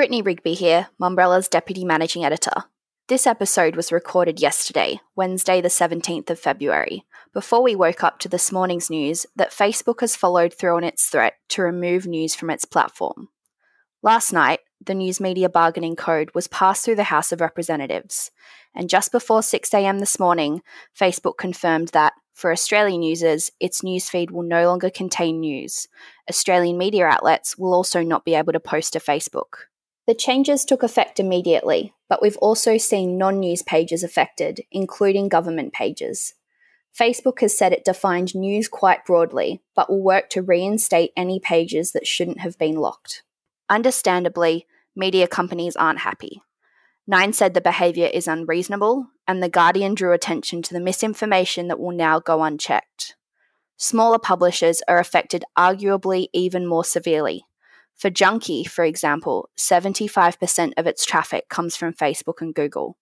Brittany Rigby here, Mumbrella's Deputy Managing Editor. This episode was recorded yesterday, Wednesday, the 17th of February, before we woke up to this morning's news that Facebook has followed through on its threat to remove news from its platform. Last night, the News Media Bargaining Code was passed through the House of Representatives, and just before 6am this morning, Facebook confirmed that, for Australian users, its newsfeed will no longer contain news. Australian media outlets will also not be able to post to Facebook. The changes took effect immediately, but we've also seen non news pages affected, including government pages. Facebook has said it defined news quite broadly, but will work to reinstate any pages that shouldn't have been locked. Understandably, media companies aren't happy. Nine said the behaviour is unreasonable, and The Guardian drew attention to the misinformation that will now go unchecked. Smaller publishers are affected arguably even more severely, for Junkee, for example, 75% of its traffic comes from Facebook and Google.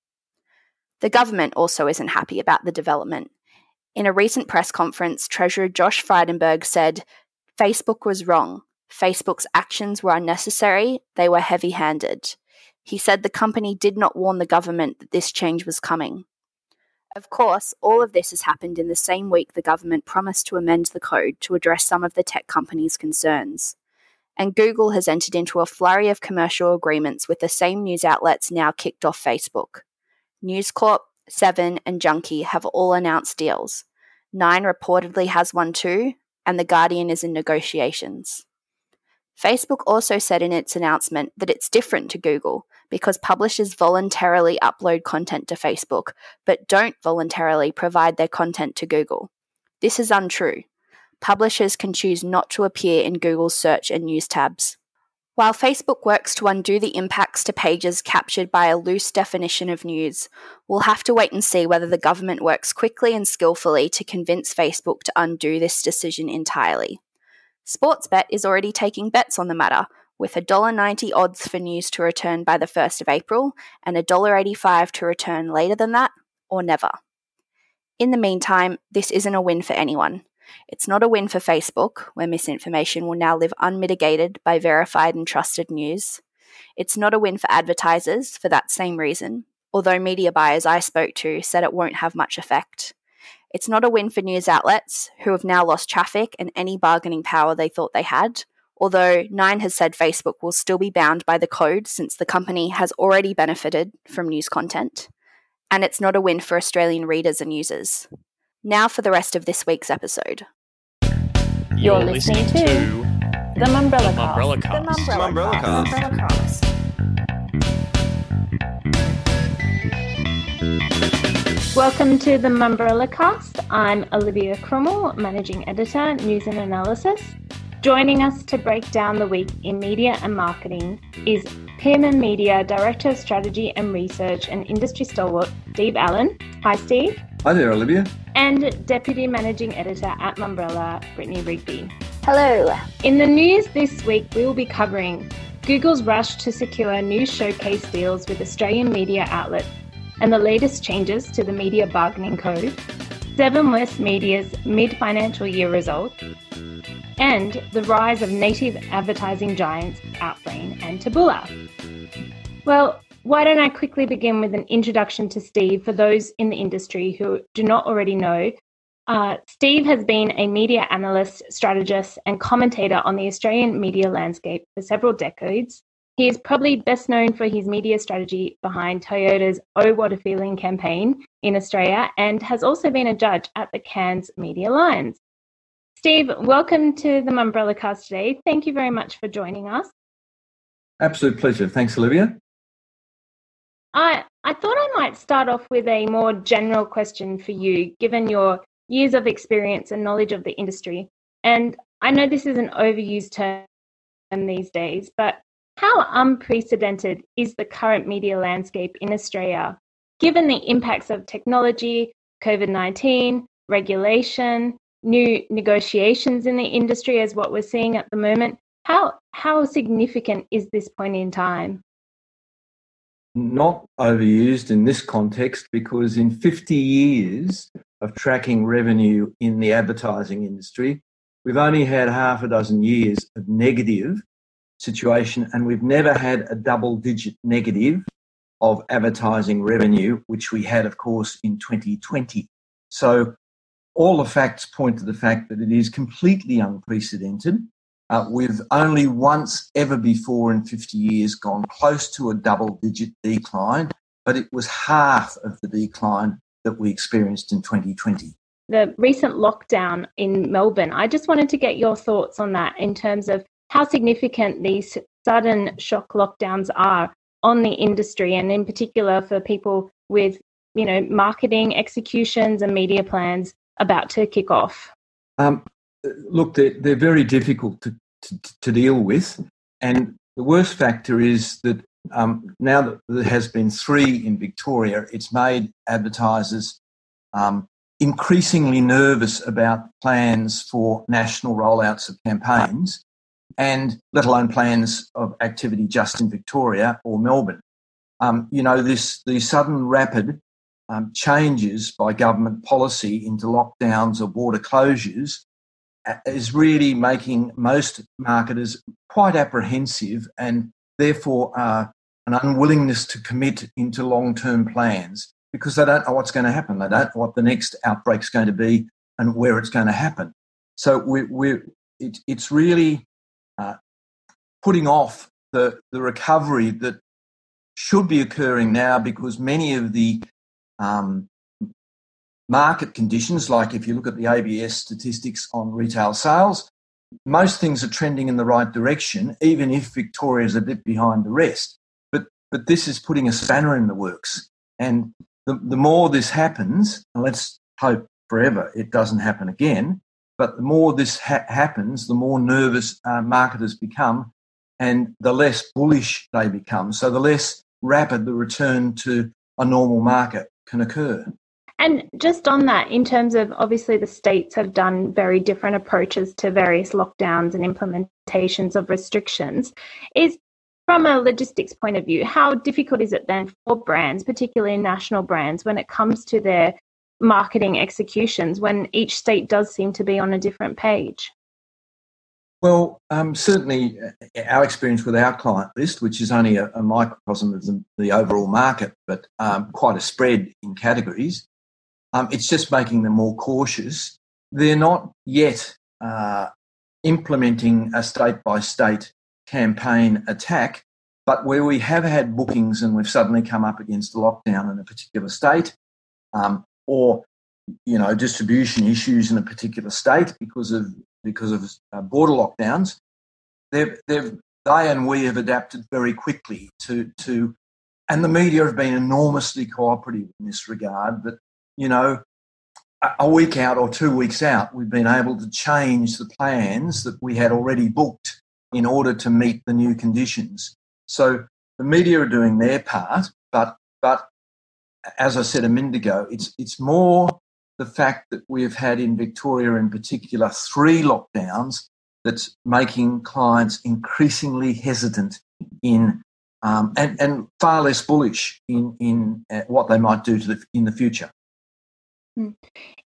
The government also isn't happy about the development. In a recent press conference, Treasurer Josh Frydenberg said Facebook was wrong. Facebook's actions were unnecessary, they were heavy handed. He said the company did not warn the government that this change was coming. Of course, all of this has happened in the same week the government promised to amend the code to address some of the tech companies' concerns and Google has entered into a flurry of commercial agreements with the same news outlets now kicked off Facebook. News Corp, Seven, and Junkee have all announced deals. Nine reportedly has one too, and The Guardian is in negotiations. Facebook also said in its announcement that it's different to Google because publishers voluntarily upload content to Facebook, but don't voluntarily provide their content to Google. This is untrue publishers can choose not to appear in Google's search and news tabs. While Facebook works to undo the impacts to pages captured by a loose definition of news, we'll have to wait and see whether the government works quickly and skillfully to convince Facebook to undo this decision entirely. Sportsbet is already taking bets on the matter, with $1.90 odds for news to return by the 1st of April and $1.85 to return later than that, or never. In the meantime, this isn't a win for anyone. It's not a win for Facebook, where misinformation will now live unmitigated by verified and trusted news. It's not a win for advertisers for that same reason, although media buyers I spoke to said it won't have much effect. It's not a win for news outlets, who have now lost traffic and any bargaining power they thought they had, although Nine has said Facebook will still be bound by the code since the company has already benefited from news content. And it's not a win for Australian readers and users. Now for the rest of this week's episode. You're, You're listening, listening, to The Mumbrella Cast. Mumbrella Cast. The Mumbrella Cast. Welcome to the Mumbrella Cast. I'm Olivia Crummell, Managing Editor, News and Analysis. Joining us to break down the week in media and marketing is Pearman Media Director of Strategy and Research and Industry Stalwart, Steve Allen. Hi, Steve. Hi there, Olivia. And Deputy Managing Editor at Mumbrella, Brittany Rigby. Hello. In the news this week, we will be covering Google's rush to secure new showcase deals with Australian media outlets and the latest changes to the Media Bargaining Code, Seven West Media's mid financial year results, and the rise of native advertising giants Outbrain and Taboola. Well, why don't I quickly begin with an introduction to Steve for those in the industry who do not already know? Uh, Steve has been a media analyst, strategist, and commentator on the Australian media landscape for several decades. He is probably best known for his media strategy behind Toyota's Oh What a Feeling campaign in Australia and has also been a judge at the Cannes Media Lions. Steve, welcome to the Mumbrella Cast today. Thank you very much for joining us. Absolute pleasure. Thanks, Olivia. I, I thought I might start off with a more general question for you, given your years of experience and knowledge of the industry. And I know this is an overused term these days, but how unprecedented is the current media landscape in Australia, given the impacts of technology, COVID 19, regulation, new negotiations in the industry, as what we're seeing at the moment? How, how significant is this point in time? Not overused in this context because in 50 years of tracking revenue in the advertising industry, we've only had half a dozen years of negative situation, and we've never had a double digit negative of advertising revenue, which we had, of course, in 2020. So all the facts point to the fact that it is completely unprecedented. Uh, we've only once ever before in 50 years gone close to a double digit decline, but it was half of the decline that we experienced in 2020. The recent lockdown in Melbourne, I just wanted to get your thoughts on that in terms of how significant these sudden shock lockdowns are on the industry and in particular for people with you know marketing executions and media plans about to kick off um, look they're, they're very difficult to, to, to, deal with and the worst factor is that um, now that there has been three in victoria it's made advertisers um, increasingly nervous about plans for national rollouts of campaigns and let alone plans of activity just in Victoria or Melbourne. Um, you know, this the sudden rapid um, changes by government policy into lockdowns or border closures is really making most marketers quite apprehensive and therefore uh, an unwillingness to commit into long-term plans because they don't know what's going to happen. They don't know what the next outbreak's going to be and where it's going to happen. So we, we, it, it's really uh, putting off the, the recovery that should be occurring now because many of the um, market conditions, like if you look at the ABS statistics on retail sales, most things are trending in the right direction, even if Victoria is a bit behind the rest. But but this is putting a spanner in the works, and the, the more this happens, and let's hope forever it doesn't happen again, but the more this ha- happens, the more nervous uh, marketers become and the less bullish they become. So the less rapid the return to a normal market can occur. And just on that, in terms of obviously the states have done very different approaches to various lockdowns and implementations of restrictions, is from a logistics point of view, how difficult is it then for brands, particularly national brands, when it comes to their marketing executions when each state does seem to be on a different page? Well, um, certainly uh, our experience with our client list, which is only a, a microcosm of the, the, overall market, but um, quite a spread in categories, um, it's just making them more cautious. They're not yet uh, implementing a state by state campaign attack, but where we have had bookings and we've suddenly come up against a lockdown in a particular state, um, or you know distribution issues in a particular state because of because of uh, border lockdowns, they've, they've they and we have adapted very quickly to to, and the media have been enormously cooperative in this regard. But you know, a, week out or two weeks out, we've been able to change the plans that we had already booked in order to meet the new conditions. So the media are doing their part, but but as I said a minute ago, it's it's more the fact that we've had in Victoria, in particular, three lockdowns that's making clients increasingly hesitant in um, and, and far less bullish in in uh, what they might do to the, in the future. Hmm.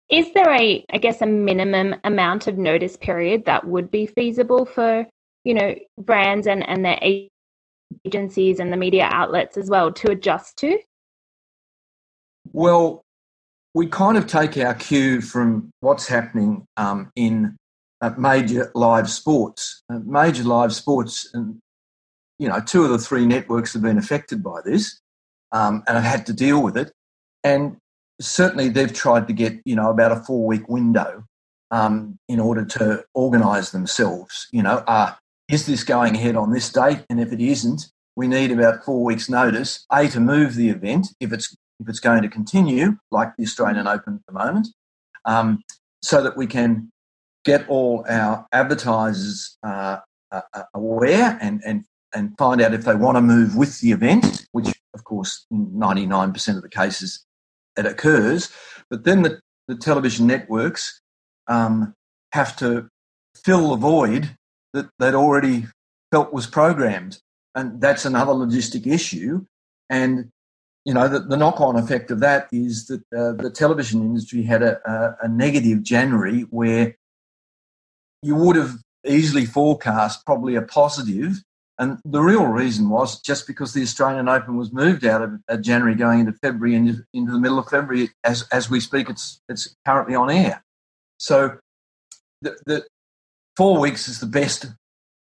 Is there a, I guess, a minimum amount of notice period that would be feasible for you know brands and and their agencies and the media outlets as well to adjust to? Well, we kind of take our cue from what's happening um, in uh, major live sports. Uh, major live sports, and you know, two of the three networks have been affected by this um, and have had to deal with it. And certainly, they've tried to get you know about a four week window um, in order to organise themselves. You know, uh, is this going ahead on this date? And if it isn't, we need about four weeks' notice, A, to move the event if it's if it's going to continue, like the Australian Open at the moment, um, so that we can get all our advertisers uh, uh, uh aware and, and, and find out if they want to move with the event, which, of course, in 99% of the cases it occurs. But then the, the television networks um, have to fill the void that they'd already felt was programmed. And that's another logistic issue. And you know, the, the knock on effect of that is that uh, the television industry had a, a, a, negative January where you would have easily forecast probably a positive And the real reason was just because the Australian Open was moved out of, of January going into February and into the middle of February. As, as we speak, it's, it's currently on air. So the, the four weeks is the best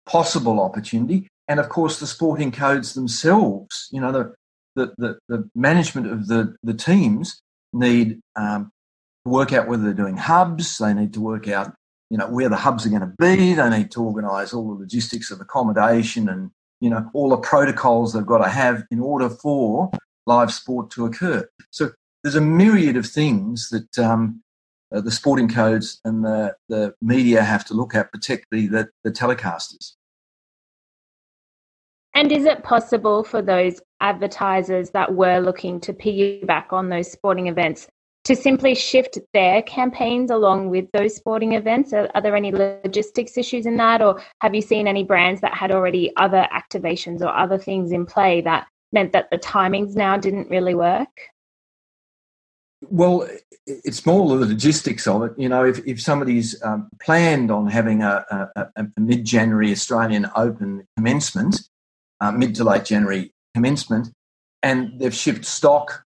possible opportunity. And of course, the sporting codes themselves, you know, the, the, the, the management of the, the teams need um, to work out whether they're doing hubs. They need to work out, you know, where the hubs are going to be. They need to organise all the logistics of accommodation and, you know, all the protocols they've got to have in order for live sport to occur. So there's a myriad of things that um, uh, the sporting codes and the, the media have to look at, particularly the, the telecasters. And is it possible for those advertisers that were looking to piggyback on those sporting events to simply shift their campaigns along with those sporting events? Are, are, there any logistics issues in that, or have you seen any brands that had already other activations or other things in play that meant that the timings now didn't really work? Well, it's more the logistics of it. You know, if, if somebody's um, planned on having a, a, a mid January Australian Open commencement, uh, mid to late January commencement, and they've shipped stock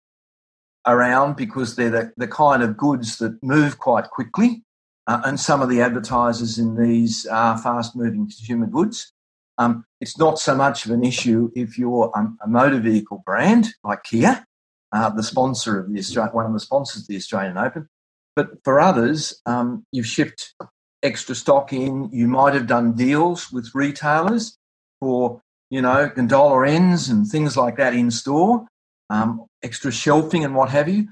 around because they're the, the kind of goods that move quite quickly. Uh, and some of the advertisers in these are fast moving consumer goods. Um, it's not so much of an issue if you're um, a motor vehicle brand like Kia, uh, the sponsor of the Australian, one of the sponsors of the Australian Open. But for others, um, you've shipped extra stock in. You might have done deals with retailers for you know gondola ends and things like that in store, um, extra shelving and what have you.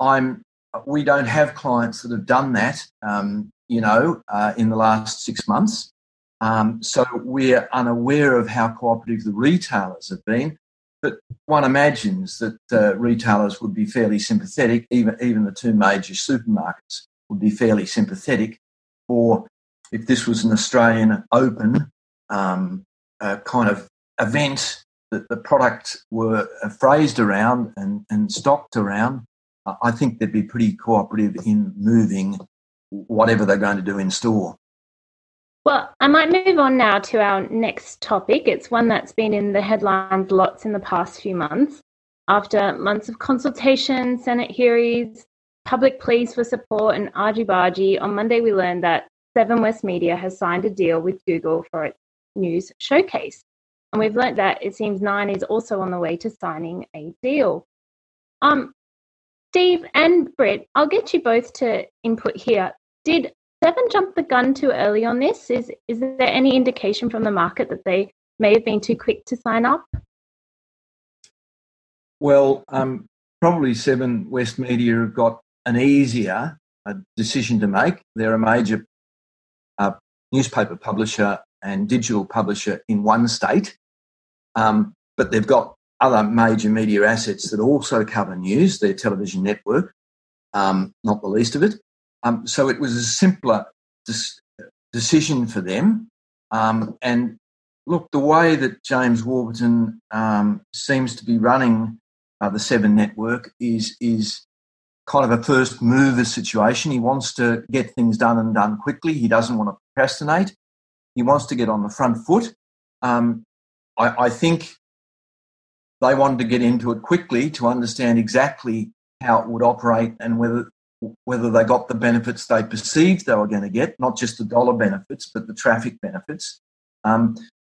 I'm we don't have clients that have done that. Um, you know, uh, in the last six months. Um, so we're unaware of how cooperative the retailers have been. But one imagines that uh, retailers would be fairly sympathetic, even, even the two major supermarkets would be fairly sympathetic for if this was an Australian open um, uh, kind of event that the products were phrased around and, and stocked around, I think they'd be pretty cooperative in moving whatever they're going to do in store. Well, I might move on now to our next topic. It's one that's been in the headlines lots in the past few months. After months of consultation, Senate hearings, public pleas for support, and argy bargy, on Monday we learned that Seven West Media has signed a deal with Google for its news showcase. And we've learned that it seems Nine is also on the way to signing a deal. Um, Steve and Britt, I'll get you both to input here. Did Seven jump the gun too early on this? Is is there any indication from the market that they may have been too quick to sign up? Well, um, probably Seven West Media have got an easier uh, decision to make. They're a major uh, newspaper publisher and digital publisher in one state, um, but they've got other major media assets that also cover news. Their television network, um, not the least of it. Um, so it was a simpler decision for them. Um, and look, the way that James Warburton um, seems to be running uh, the Seven Network is is kind of a first mover situation. He wants to get things done and done quickly. He doesn't want to procrastinate. He wants to get on the front foot. Um, I, I think they wanted to get into it quickly to understand exactly how it would operate and whether whether they got the benefits they perceived they were going to get, not just the dollar benefits, but the traffic benefits. Um,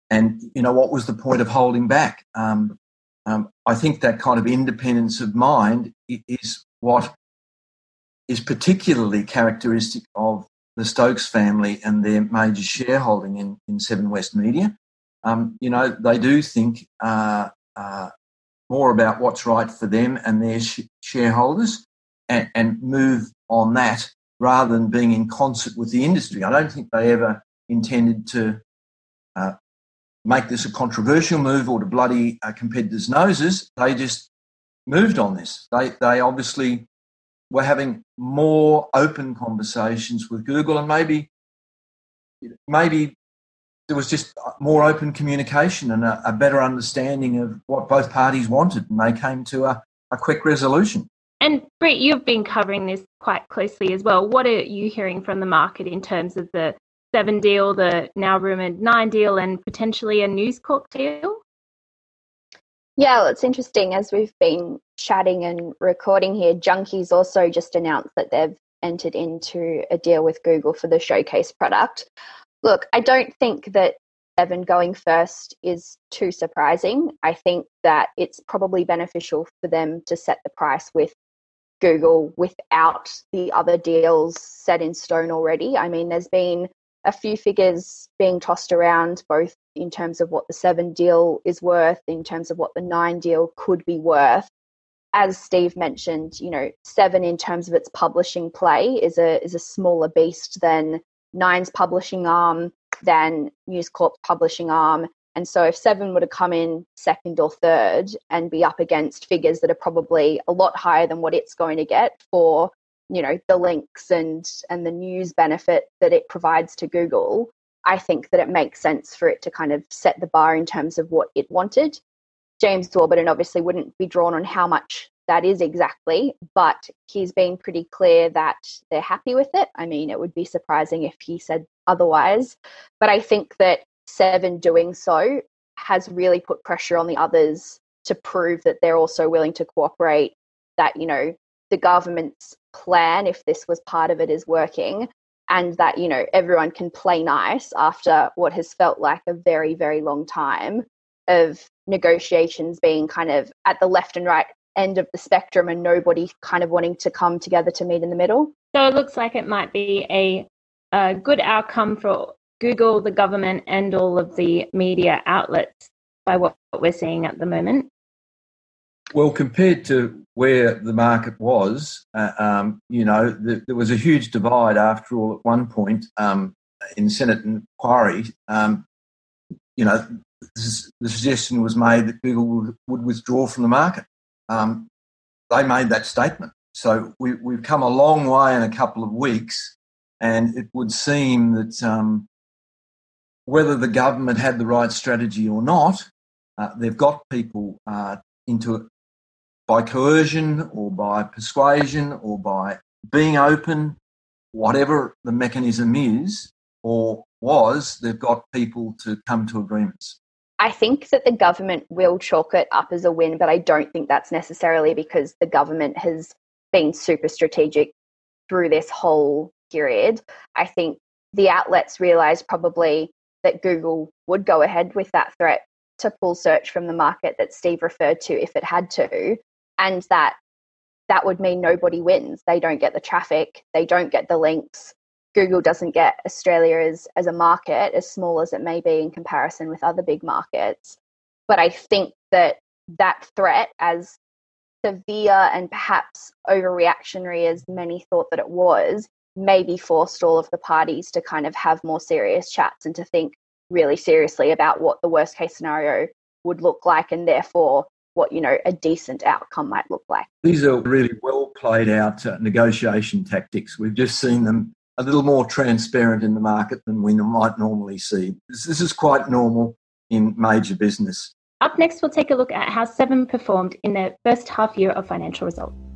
and, you know, what was the point of holding back? Um, um, I think that kind of independence of mind is what is particularly characteristic of the Stokes family and their major shareholding in, in Seven West Media. Um, you know, they do think uh, uh, more about what's right for them and their sh- shareholders and, and move on that rather than being in concert with the industry. I don't think they ever intended to uh, make this a controversial move or to bloody uh, competitors' noses. They just moved on this. They, they obviously were having more open conversations with Google and maybe maybe there was just more open communication and a, a better understanding of what both parties wanted and they came to a, a quick resolution. And Britt, you've been covering this quite closely as well. What are you hearing from the market in terms of the Seven deal, the now rumored Nine deal, and potentially a News Corp deal? Yeah, well, it's interesting as we've been chatting and recording here. Junkee's also just announced that they've entered into a deal with Google for the Showcase product. Look, I don't think that Seven going first is too surprising. I think that it's probably beneficial for them to set the price with Google without the other deals set in stone already. I mean, there's been a few figures being tossed around, both in terms of what the seven deal is worth, in terms of what the nine deal could be worth. As Steve mentioned, you know, seven in terms of its publishing play is a is a smaller beast than nine's publishing arm, than News Corp's publishing arm. And so if Seven were to come in second or third and be up against figures that are probably a lot higher than what it's going to get for, you know, the links and and the news benefit that it provides to Google, I think that it makes sense for it to kind of set the bar in terms of what it wanted. James Warburton obviously wouldn't be drawn on how much that is exactly, but he's been pretty clear that they're happy with it. I mean, it would be surprising if he said otherwise. But I think that Seven doing so has really put pressure on the others to prove that they're also willing to cooperate, that, you know, the government's plan, if this was part of it, is working, and that, you know, everyone can play nice after what has felt like a very, very long time of negotiations being kind of at the left and right end of the spectrum and nobody kind of wanting to come together to meet in the middle. So it looks like it might be a, a good outcome for Google, the government, and all of the media outlets by what we're seeing at the moment. Well, compared to where the market was, uh, um, you know, the, there was a huge divide after all at one point um, in Senate inquiry. Um, you know, the suggestion was made that Google would, would withdraw from the market um, they made that statement. So we, have come a long way in a couple of weeks, and it would seem that um, whether the government had the right strategy or not, uh, they've got people uh, into it by coercion or by persuasion or by being open, whatever the mechanism is or was, they've got people to come to agreements. I think that the government will chalk it up as a win, but I don't think that's necessarily because the government has been super strategic through this whole period. I think the outlets realised probably that Google would go ahead with that threat to pull search from the market that Steve referred to if it had to, and that that would mean nobody wins. They don't get the traffic, they don't get the links, Google doesn't get Australia as, as a market, as small as it may be in comparison with other big markets. But I think that that threat, as severe and perhaps overreactionary as many thought that it was, maybe forced all of the parties to kind of have more serious chats and to think really seriously about what the worst case scenario would look like and therefore what you know a decent outcome might look like these are really well played out uh, negotiation tactics we've just seen them a little more transparent in the market than we might normally see. This is quite normal in major business. Up next, we'll take a look at how Seven performed in their first half year of financial results.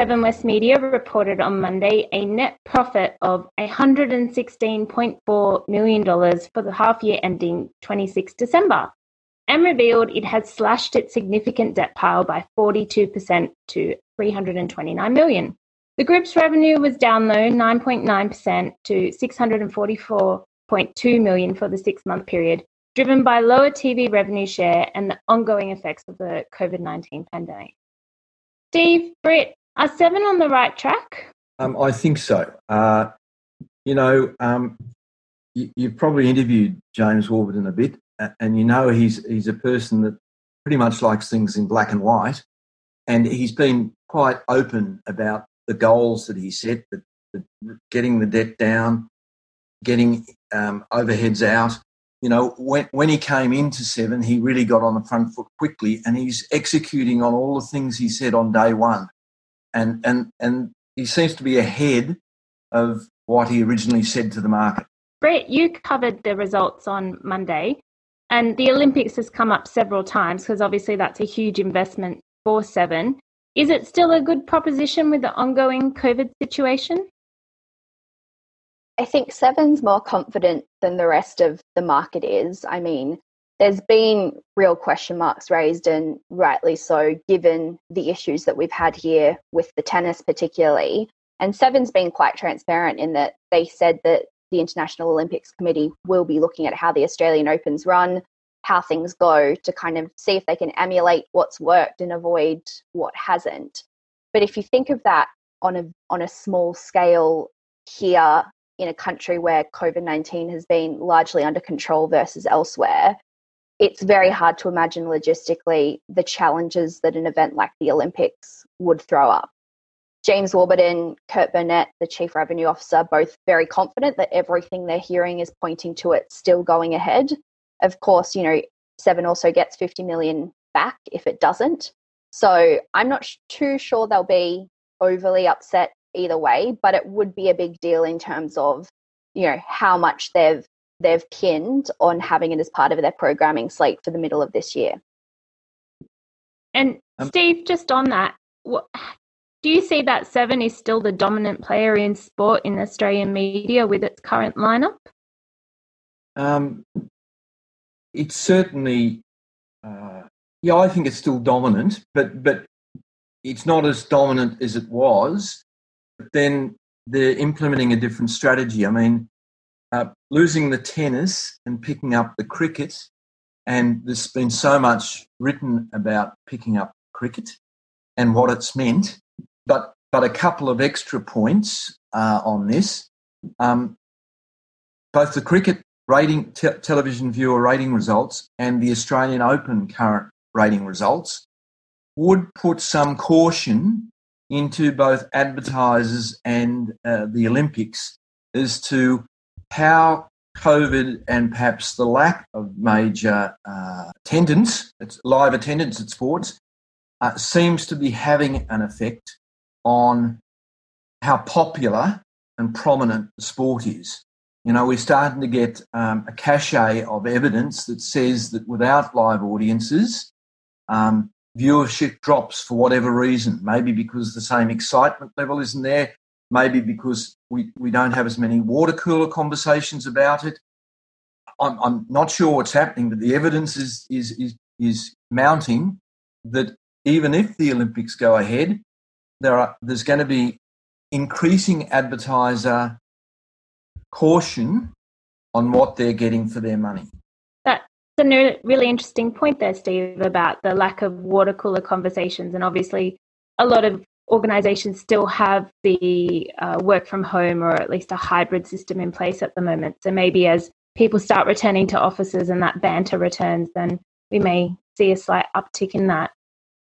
Seven West Media reported on Monday a net profit of $116.4 million for the half year ending 26 December and revealed it had slashed its significant debt pile by 42% to 329 million. The group's revenue was down though 9.9% to 644.2 million for the 6-month period, driven by lower TV revenue share and the ongoing effects of the COVID-19 pandemic. Steve, Britt, are seven on the right track? Um, I think so. Uh, you know, um, you, have probably interviewed James Warburton a bit, and you know he's he's a person that pretty much likes things in black and white, and he's been quite open about the goals that he set, that, that getting the debt down, getting um, overheads out. You know, when when he came into Seven, he really got on the front foot quickly, and he's executing on all the things he said on day one and and and he seems to be ahead of what he originally said to the market. Brett, you covered the results on Monday. and the Olympics has come up several times because obviously that's a huge investment for Seven. Is it still a good proposition with the ongoing COVID situation? I think Seven's more confident than the rest of the market is. I mean, there's been real question marks raised, and rightly so, given the issues that we've had here with the tennis, particularly. And Seven's been quite transparent in that they said that the International Olympics Committee will be looking at how the Australian Opens run, how things go to kind of see if they can emulate what's worked and avoid what hasn't. But if you think of that on a on a small scale here in a country where COVID 19 has been largely under control versus elsewhere, it's very hard to imagine logistically the challenges that an event like the Olympics would throw up. James Warburton, Kurt Burnette, the Chief Revenue Officer, both very confident that everything they're hearing is pointing to it still going ahead. Of course, you know, Seven also gets 50 million back if it doesn't. So I'm not too sure they'll be overly upset either way, but it would be a big deal in terms of, you know, how much they've they've pinned on having it as part of their programming slate for the middle of this year. And um, Steve, just on that, what, do you see that Seven is still the dominant player in sport in Australian media with its current lineup? Um, it's certainly, uh, yeah, I think it's still dominant, but but it's not as dominant as it was. But then they're implementing a different strategy. I mean, uh, losing the tennis and picking up the cricket, and there's been so much written about picking up cricket and what it's meant. But but a couple of extra points uh, on this. Um, both the cricket rating te- television viewer rating results and the Australian Open current rating results would put some caution into both advertisers and uh, the Olympics as to how COVID and perhaps the lack of major uh, attendance, live attendance at sports, uh, seems to be having an effect on how popular and prominent the sport is. You know, we're starting to get um, a cachet of evidence that says that without live audiences, um, viewership drops for whatever reason. Maybe because the same excitement level isn't there. Maybe because we, we don't have as many water cooler conversations about it. I'm, I'm not sure what's happening, but the evidence is, is, is, is mounting that even if the Olympics go ahead, there are there's going to be increasing advertiser caution on what they're getting for their money. That's a really interesting point there, Steve, about the lack of water cooler conversations. And obviously, a lot of organizations still have the uh, work from home or at least a hybrid system in place at the moment. So maybe as people start returning to offices and that banter returns, then we may see a slight uptick in that.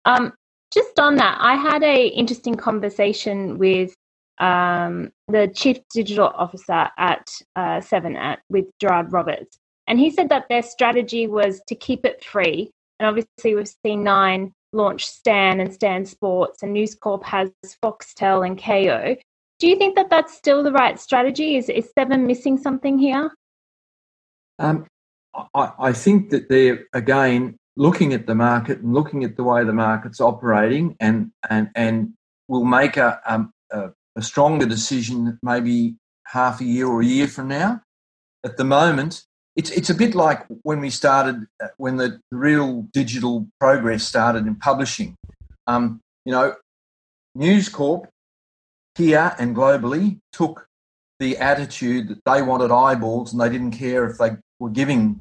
Um, just on that, I had a interesting conversation with um, the chief digital officer at uh, Seven at with Gereurd Roberts, and he said that their strategy was to keep it free. And obviously, we've seen Nine launch Stan and Stan Sports, and News Corp has Foxtel and Kayo. Do you think that that's still the right strategy? Is is Seven missing something here? Um, I, I think that they're again looking at the market and looking at the way the market's operating and and and will make a, um, a, a stronger decision maybe half a year or a year from now. At the moment, it's it's a bit like when we started uh, when the real digital progress started in publishing. Um, you know, News Corp here and globally took the attitude that they wanted eyeballs and they didn't care if they were giving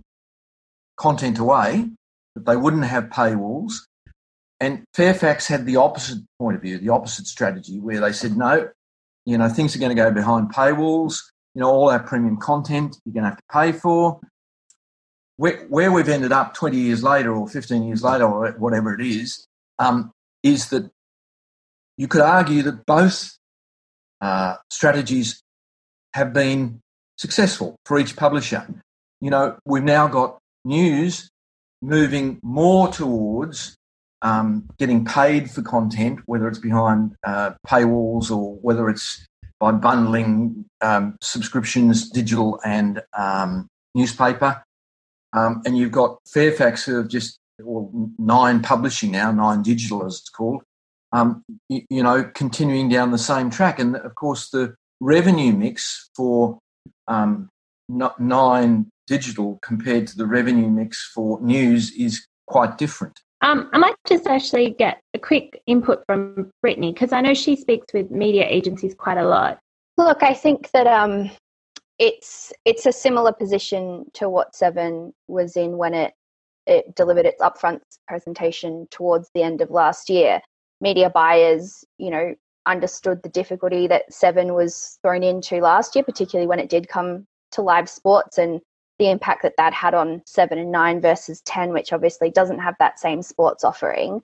content away that they wouldn't have paywalls. And Fairfax had the opposite point of view, the opposite strategy, where they said, no, you know, things are going to go behind paywalls. You know, all our premium content you're going to have to pay for. Where, where we've ended up 20 years later or 15 years later or whatever it is, um, is that you could argue that both uh, strategies have been successful for each publisher. You know, we've now got news moving more towards um, getting paid for content, whether it's behind uh, paywalls or whether it's by bundling um, subscriptions, digital and um, newspaper. Um, and you've got Fairfax who have just, or Nine Publishing now, Nine Digital as it's called, um, you, you, know, continuing down the same track. And of course, the revenue mix for um, Nine Digital compared to the revenue mix for news is quite different. Um, I might just actually get a quick input from Brittany because I know she speaks with media agencies quite a lot. Look, I think that um, it's it's a similar position to what Seven was in when it it delivered its upfront presentation towards the end of last year. Media buyers, you know, understood the difficulty that Seven was thrown into last year, particularly when it did come to live sports and the impact that that had on seven and nine versus 10, which obviously doesn't have that same sports offering.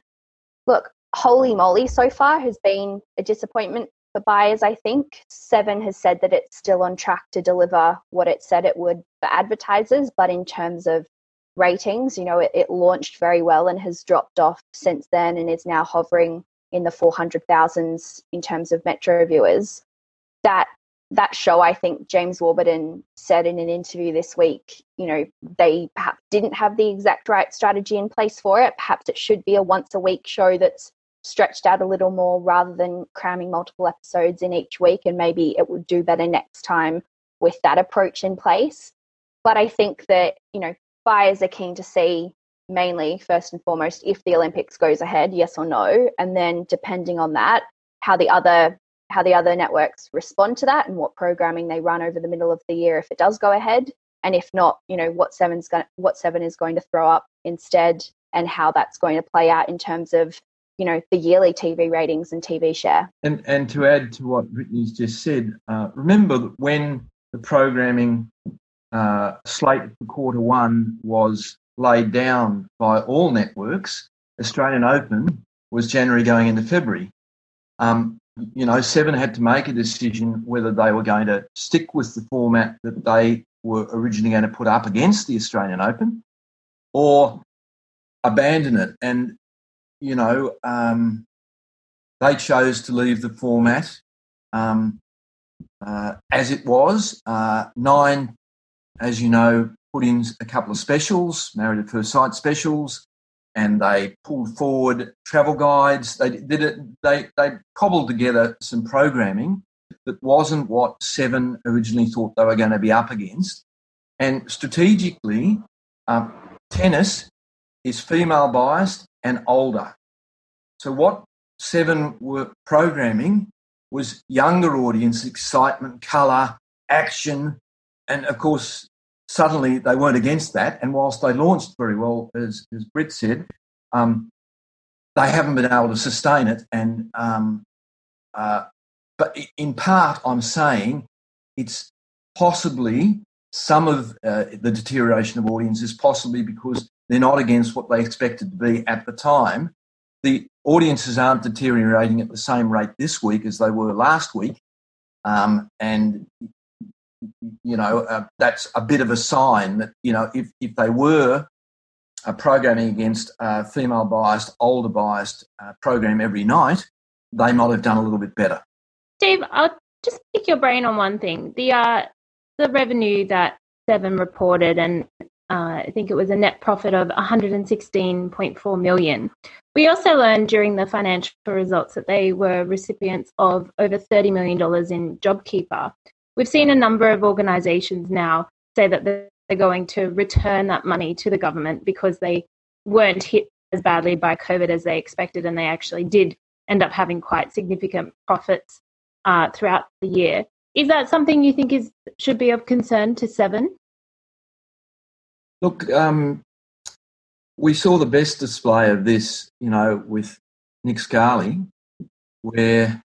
Look, Holey Moley, so far has been a disappointment for buyers, I think. Seven has said that it's still on track to deliver what it said it would for advertisers, but in terms of ratings, you know, it, it launched very well and has dropped off since then and is now hovering in the 400,000s in terms of metro viewers. That that show, I think James Warburton said in an interview this week, you know, they perhaps didn't have the exact right strategy in place for it. Perhaps it should be a once a week show that's stretched out a little more rather than cramming multiple episodes in each week. And maybe it would do better next time with that approach in place. But I think that, you know, buyers are keen to see mainly, first and foremost, if the Olympics goes ahead, yes or no. And then depending on that, how the other how the other networks respond to that and what programming they run over the middle of the year if it does go ahead and if not you know what seven's going what seven is going to throw up instead and how that's going to play out in terms of you know the yearly TV ratings and TV share. And and to add to what Brittany's just said, uh, remember that when the programming uh, slate for quarter one was laid down by all networks, Australian Open was January going into February. Um, you know, Seven had to make a decision whether they were going to stick with the format that they were originally going to put up against the Australian Open or abandon it. And, you know, um, they chose to leave the format um, uh, as it was. Uh, nine, as you know, put in a couple of specials, Married at First Sight specials and they pulled forward travel guides. They did it. They they cobbled together some programming that wasn't what Seven originally thought they were going to be up against. And strategically, um, tennis is female biased and older. So what Seven were programming was younger audience excitement, colour, action, and of course suddenly they weren't against that. And whilst they launched very well, as, as Britt said, um, they haven't been able to sustain it. And um, uh, but in part, I'm saying it's possibly some of uh, the deterioration of audiences, possibly because they're not against what they expected to be at the time. The audiences aren't deteriorating at the same rate this week as they were last week. Um, and you know, uh, that's a bit of a sign that, you know, if, if they were uh, programming against a female biased, older biased uh, program every night, they might have done a little bit better. Steve, I'll just pick your brain on one thing. The, uh, the revenue that Seven reported, and uh, I think it was a net profit of 116.4 million. We also learned during the financial results that they were recipients of over $30 million in JobKeeper, We've seen a number of organisations now say that they're going to return that money to the government because they weren't hit as badly by COVID as they expected, and they actually did end up having quite significant profits uh, throughout the year. Is that something you think is should be of concern to Seven? Look, um, we saw the best display of this, you know, with Nick Scali, where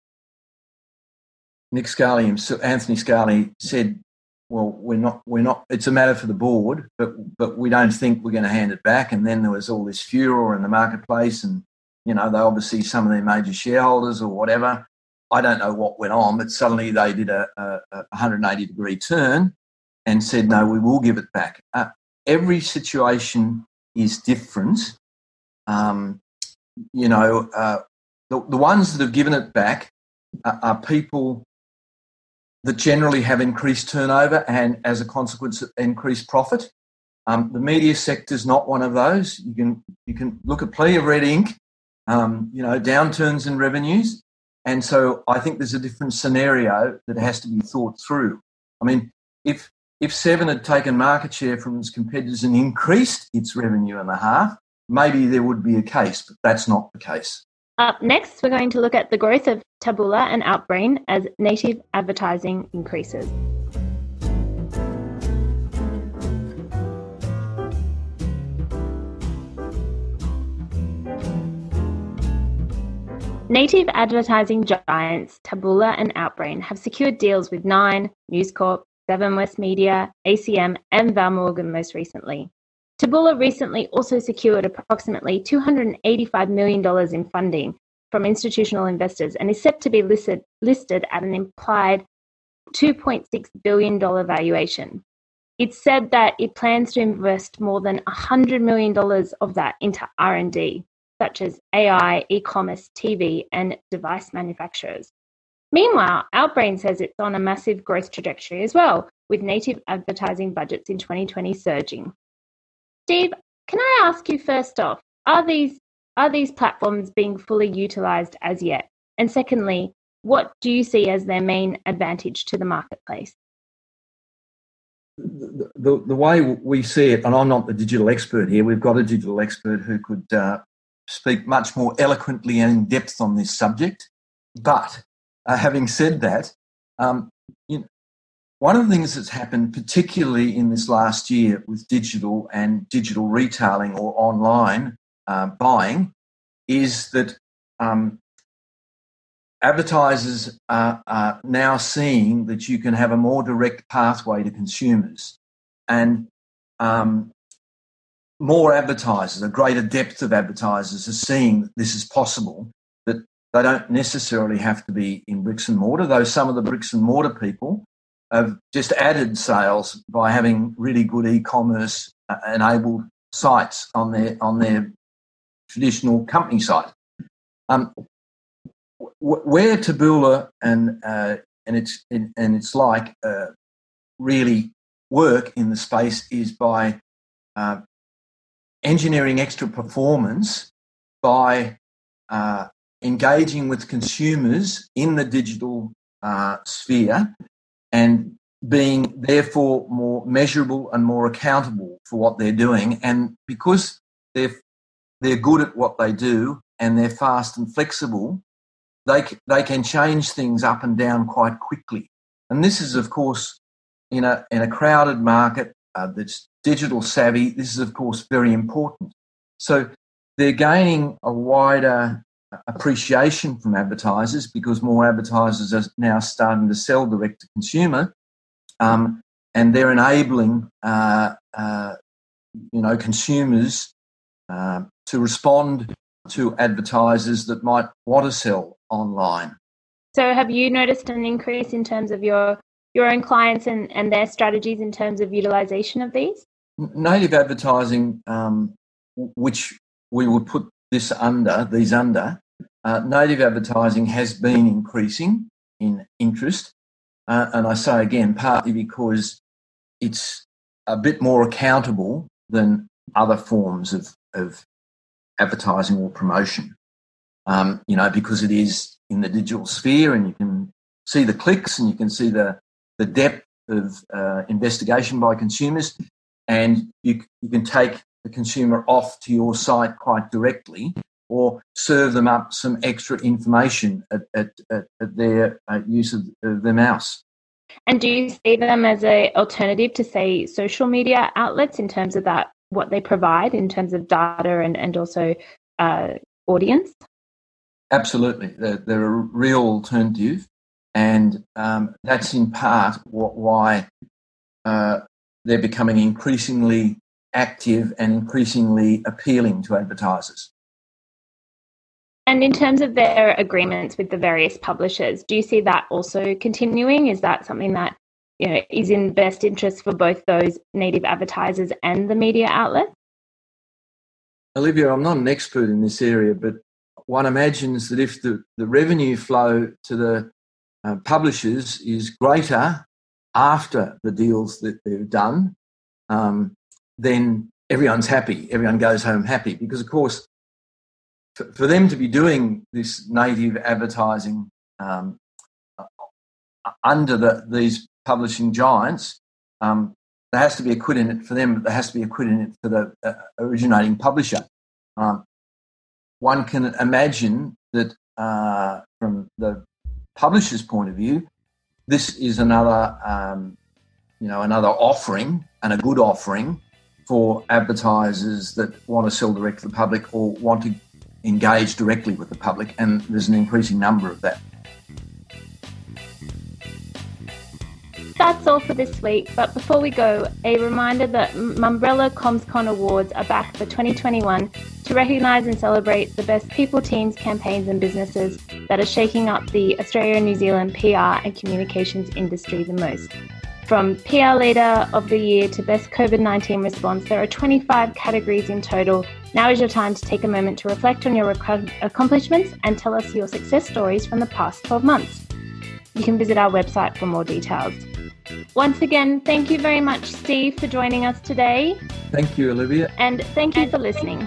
Nick Scali, Anthony Scali said, "Well, we're not, we're not. It's a matter for the board, but but we don't think we're going to hand it back." And then there was all this furor in the marketplace, and you know, they obviously some of their major shareholders or whatever. I don't know what went on, but suddenly they did a, a, a 180 degree turn and said, "No, we will give it back." Uh, every situation is different. Um, you know, uh, the, the ones that have given it back are, are people that generally have increased turnover and, as a consequence, increased profit. Um, the media sector is not one of those. You can you can look at plenty of red ink, um, you know, downturns in revenues, and so I think there's a different scenario that has to be thought through. I mean, if if Seven had taken market share from its competitors and increased its revenue in the half, maybe there would be a case, but that's not the case. Up next, we're going to look at the growth of Taboola and Outbrain as native advertising increases. Native advertising giants Taboola and Outbrain have secured deals with Nine, News Corp, Seven West Media, ACM, and Val Morgan most recently. Taboola recently also secured approximately $285 million in funding from institutional investors and is set to be listed, listed at an implied $2.6 billion valuation. It's said that it plans to invest more than $100 million of that into R&D such as AI, e-commerce, TV, and device manufacturers. Meanwhile, Outbrain says it's on a massive growth trajectory as well, with native advertising budgets in 2020 surging. Steve, can I ask you first off, are these are these platforms being fully utilized as yet? And secondly, what do you see as their main advantage to the marketplace? The, the, the, way we see it, and I'm not the digital expert here, we've got a digital expert who could uh, speak much more eloquently and in depth on this subject. But uh, having said that, um, one of the things that's happened, particularly in this last year with digital and digital retailing or online uh, buying, is that um, advertisers are, are, now seeing that you can have a more direct pathway to consumers. And um, more advertisers, a greater depth of advertisers are seeing that this is possible, that they don't necessarily have to be in bricks and mortar, though some of the bricks and mortar people have just added sales by having really good e-commerce uh, enabled sites on their on their traditional company site. Um, where Taboola and uh, and it's and it's like uh, really work in the space is by uh, engineering extra performance by uh, engaging with consumers in the digital uh, sphere and being therefore more measurable and more accountable for what they're doing. And because they're they're good at what they do and they're fast and flexible, they they can change things up and down quite quickly. And this is, of course, in a in a crowded market uh, that's digital savvy. This is, of course, very important. So they're gaining a wider appreciation from advertisers because more advertisers are now starting to sell direct to consumer, um, and they're enabling uh, uh, you know consumers uh, to respond to advertisers that might want to sell online. So, have you noticed an increase in terms of your your own clients and, and their strategies in terms of utilization of these? Native advertising, um, which we would put this under, these under, uh, native advertising has been increasing in interest. Uh, and I say again, partly because it's a bit more accountable than other forms of, of advertising or promotion. Um, you know, because it is in the digital sphere and you can see the clicks and you can see the, the depth of uh, investigation by consumers, and you, you can take the consumer off to your site quite directly or serve them up some extra information at, at, at, at their uh, use of, of their mouse. And do you see them as an alternative to, say, social media outlets in terms of that, what they provide in terms of data and, and also uh, audience? Absolutely. They're, they're, a real alternative. And um, that's in part what, why uh, they're becoming increasingly active and increasingly appealing to advertisers. And in terms of their agreements with the various publishers, do you see that also continuing? Is that something that you know is in best interest for both those native advertisers and the media outlets? Olivia, I'm not an expert in this area, but one imagines that if the, the revenue flow to the uh, publishers is greater after the deals that they've done, um, then everyone's happy. Everyone goes home happy because, of course, for, them to be doing this native advertising um, under the, these publishing giants, um, there has to be a quid in it for them, but there has to be a quid in it for the uh, originating publisher. Um, one can imagine that uh, from the publisher's point of view, this is another, um, you know, another offering and a good offering for advertisers that want to sell direct to the public or want to engage directly with the public, and there's an increasing number of that. That's all for this week, but before we go, a reminder that Mumbrella CommsCon Awards are back for 2021 to recognise and celebrate the best people, teams, campaigns, and businesses that are shaking up the Australia New Zealand PR and communications industry the most. From PR Leader of the Year to Best COVID 19 Response, there are 25 categories in total. Now is your time to take a moment to reflect on your accomplishments and tell us your success stories from the past 12 months. You can visit our website for more details. Once again, thank you very much, Steve, for joining us today. Thank you, Olivia. And thank you for listening.